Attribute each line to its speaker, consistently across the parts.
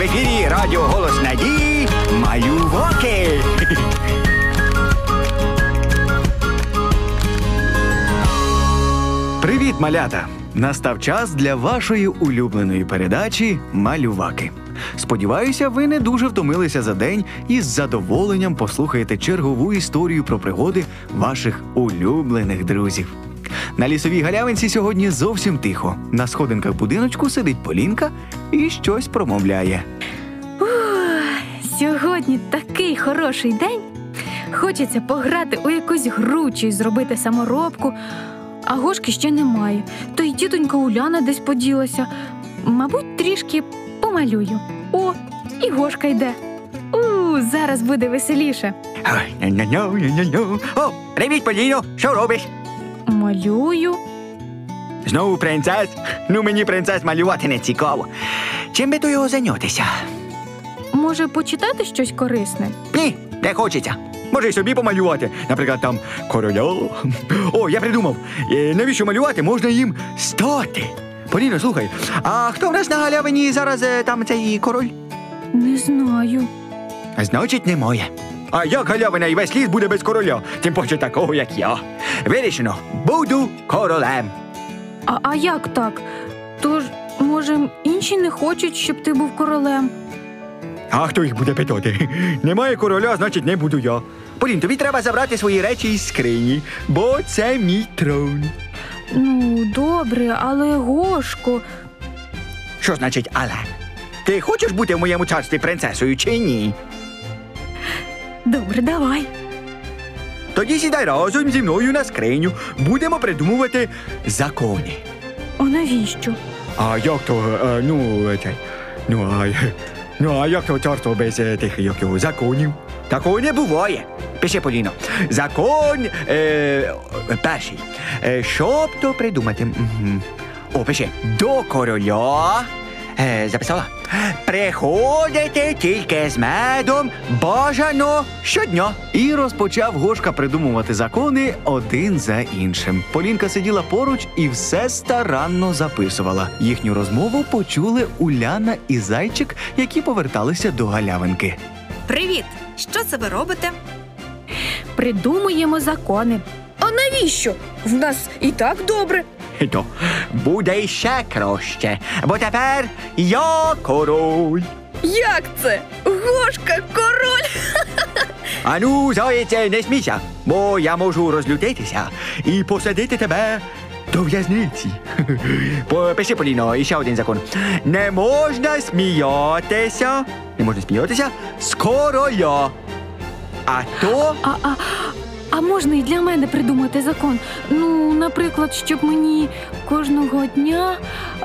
Speaker 1: В ефірі Радіо Голос Надії Малюваки. Привіт, малята! Настав час для вашої улюбленої передачі Малюваки. Сподіваюся, ви не дуже втомилися за день і з задоволенням послухаєте чергову історію про пригоди ваших улюблених друзів. На лісовій галявинці сьогодні зовсім тихо. На сходинках будиночку сидить Полінка і щось промовляє.
Speaker 2: Сьогодні такий хороший день. Хочеться пограти у якусь гру чи зробити саморобку, а гошки ще немає. То й тітонька Уляна десь поділася. Мабуть, трішки помалюю. О, і гошка йде. У, зараз буде веселіше.
Speaker 1: Ой. О, привіт, Поліно! Що робиш?
Speaker 2: Малюю.
Speaker 1: Знову принцес? Ну мені принцес малювати не цікаво. Чим би то його зайнятися?
Speaker 2: Може, почитати щось корисне?
Speaker 1: Ні, не хочеться. Може й собі помалювати. Наприклад, там короля. О, я придумав. Е, Навіщо малювати? Можна їм стати. Поліно, слухай, а хто в нас на галявині зараз е, там цей король?
Speaker 2: Не знаю.
Speaker 1: Значить, немає. А як галявина і весь ліс буде без короля, тим паче такого, як я. Вирішено, буду королем.
Speaker 2: А, а як так? Тож, може, інші не хочуть, щоб ти був королем.
Speaker 1: А хто їх буде питати? Немає короля, значить не буду я. Полін, тобі треба забрати свої речі із скрині, бо це мій трон.
Speaker 2: Ну, добре, але Гошко.
Speaker 1: Що значить але? Ти хочеш бути в моєму царстві принцесою чи ні?
Speaker 2: Добре, давай.
Speaker 1: Тоді сідай разом зі мною на скриню. Будемо придумувати закони.
Speaker 2: А навіщо?
Speaker 1: А як то, е, ну, е, цей, ну, а, ну, а як то царство без е, тих як його, законів? Такого не буває. Пиши, Поліно. Закон е, перший. Е, щоб то придумати? Мгм. О, пиши. До короля. Е, записала. Приходите тільки з медом бажано щодня. І розпочав Гошка придумувати закони один за іншим. Полінка сиділа поруч і все старанно записувала. Їхню розмову почули Уляна і зайчик, які поверталися до галявинки.
Speaker 3: Привіт! Що це ви робите?
Speaker 2: Придумуємо закони.
Speaker 4: А навіщо? В нас і так добре.
Speaker 1: То буде ще краще, бо тепер я король.
Speaker 4: Як це? Гошка, король!
Speaker 1: Ану, зайце, не смійся, бо я можу розлютитися і посадити тебе до в'язниці. Пиши, Поліно, і ще один закон. Не можна сміятися. Не можна сміятися з короля. А то
Speaker 2: А, а, а можна і для мене придумати закон? Ну, наприклад, щоб мені кожного дня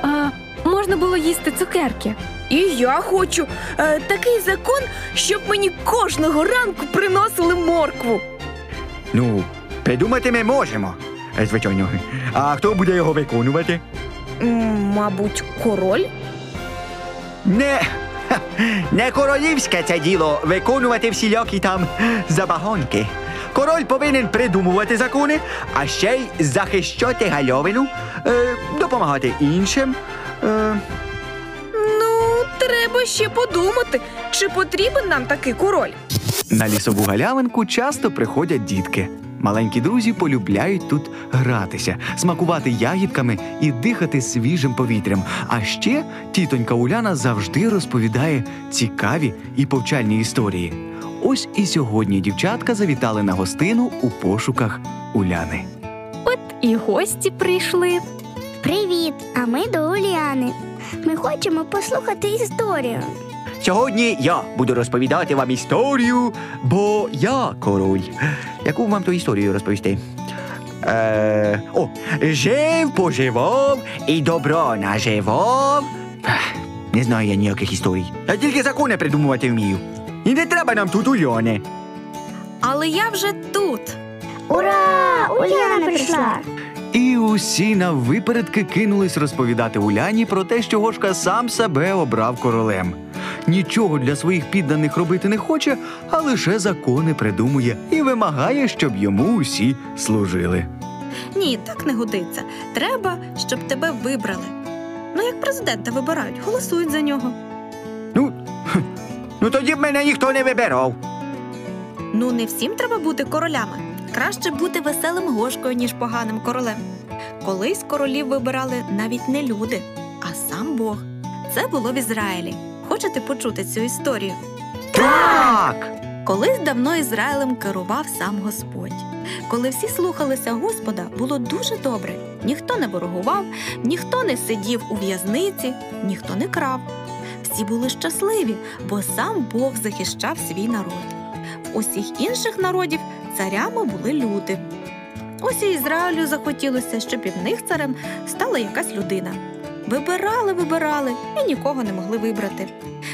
Speaker 2: а, можна було їсти цукерки.
Speaker 4: І я хочу е, такий закон, щоб мені кожного ранку приносили моркву.
Speaker 1: ну, придумати ми можемо. е, Звичайно. А хто буде його виконувати?
Speaker 4: М, Мабуть, король?
Speaker 1: Не, ха, не королівське це діло виконувати всілякі там забаганки. Король повинен придумувати закони, а ще й захищати гальовину, е, допомагати іншим. Е,
Speaker 4: Ну, треба ще подумати, чи потрібен нам такий король.
Speaker 1: на лісову галявинку часто приходять дітки. Маленькі друзі полюбляють тут гратися, смакувати ягідками і дихати свіжим повітрям. А ще тітонька Уляна завжди розповідає цікаві і повчальні історії. Ось і сьогодні дівчатка завітали на гостину у пошуках Уляни.
Speaker 2: От і гості прийшли.
Speaker 5: Привіт! А ми до Уляни. Ми хочемо послухати історію.
Speaker 1: Сьогодні я буду розповідати вам історію, бо я король. Яку вам ту історію розповісти? Е, о, жив, поживав і добро наживав. Не знаю я ніяких історій. Я тільки закони придумувати вмію. І не треба нам тут Ульони.
Speaker 3: Але я вже тут.
Speaker 5: Ура! Уляна прийшла!
Speaker 1: І усі наввипередки кинулись розповідати Уляні про те, що Гошка сам себе обрав королем. Нічого для своїх підданих робити не хоче, а лише закони придумує і вимагає, щоб йому усі служили.
Speaker 3: Ні, так не годиться. Треба, щоб тебе вибрали. Ну, як президента вибирають, голосують за нього.
Speaker 1: Ну, тоді б мене ніхто не вибирав.
Speaker 3: Ну, не всім треба бути королями. Краще бути веселим гошкою, ніж поганим королем. Колись королів вибирали навіть не люди, а сам Бог. Це було в Ізраїлі. Хочете почути цю історію?
Speaker 1: Так!
Speaker 3: Колись давно Ізраїлем керував сам Господь. Коли всі слухалися Господа, було дуже добре. Ніхто не ворогував, ніхто не сидів у в'язниці, ніхто не крав. Всі були щасливі, бо сам Бог захищав свій народ. В усіх інших народів царями були люди. Ось і Ізраїлю захотілося, щоб в них царем стала якась людина. Вибирали, вибирали і нікого не могли вибрати.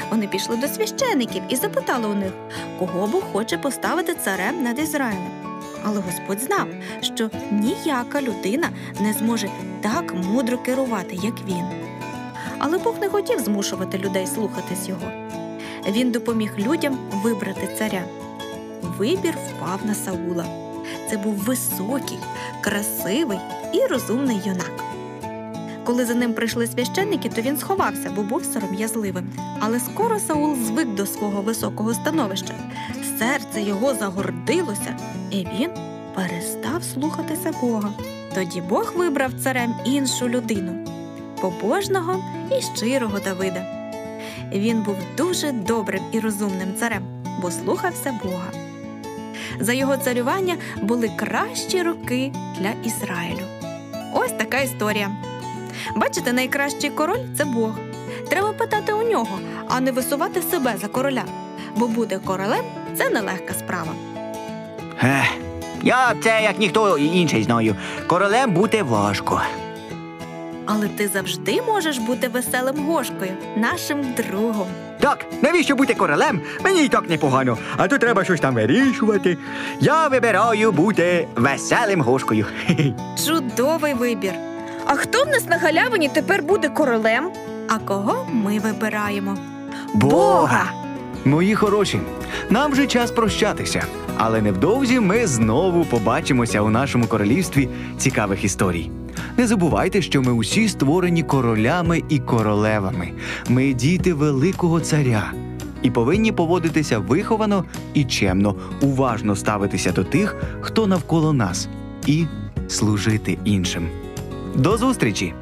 Speaker 3: Вони пішли до священиків і запитали у них, кого Бог хоче поставити царем над Ізраїлем. Але Господь знав, що ніяка людина не зможе так мудро керувати, як він. Але Бог не хотів змушувати людей слухатись його. Він допоміг людям вибрати царя. Вибір впав на Саула. Це був високий, красивий і розумний юнак. Коли за ним прийшли священники, то він сховався, бо був сором'язливим. Але скоро Саул звик до свого високого становища. Серце його загордилося, і він перестав слухатися Бога. Тоді Бог вибрав царем іншу людину побожного і щирого Давида. Він був дуже добрим і розумним царем, бо слухався Бога. За його царювання були кращі роки для Ізраїлю. Ось така історія. Бачите, найкращий король це Бог. Треба питати у нього, а не висувати себе за короля. Бо бути королем це нелегка справа.
Speaker 1: Ех, я це як ніхто інший знаю. Королем бути важко.
Speaker 3: Але ти завжди можеш бути веселим гошкою, нашим другом.
Speaker 1: Так, навіщо бути королем? Мені і так непогано, а то треба щось там вирішувати. Я вибираю бути веселим гошкою.
Speaker 3: Чудовий вибір.
Speaker 4: А хто в нас на галявині тепер буде королем?
Speaker 3: А кого ми вибираємо?
Speaker 1: Бога!
Speaker 6: Мої хороші, нам вже час прощатися, але невдовзі ми знову побачимося у нашому королівстві цікавих історій. Не забувайте, що ми усі створені королями і королевами. Ми діти великого царя і повинні поводитися виховано і чемно, уважно ставитися до тих, хто навколо нас, і служити іншим. До зустрічі!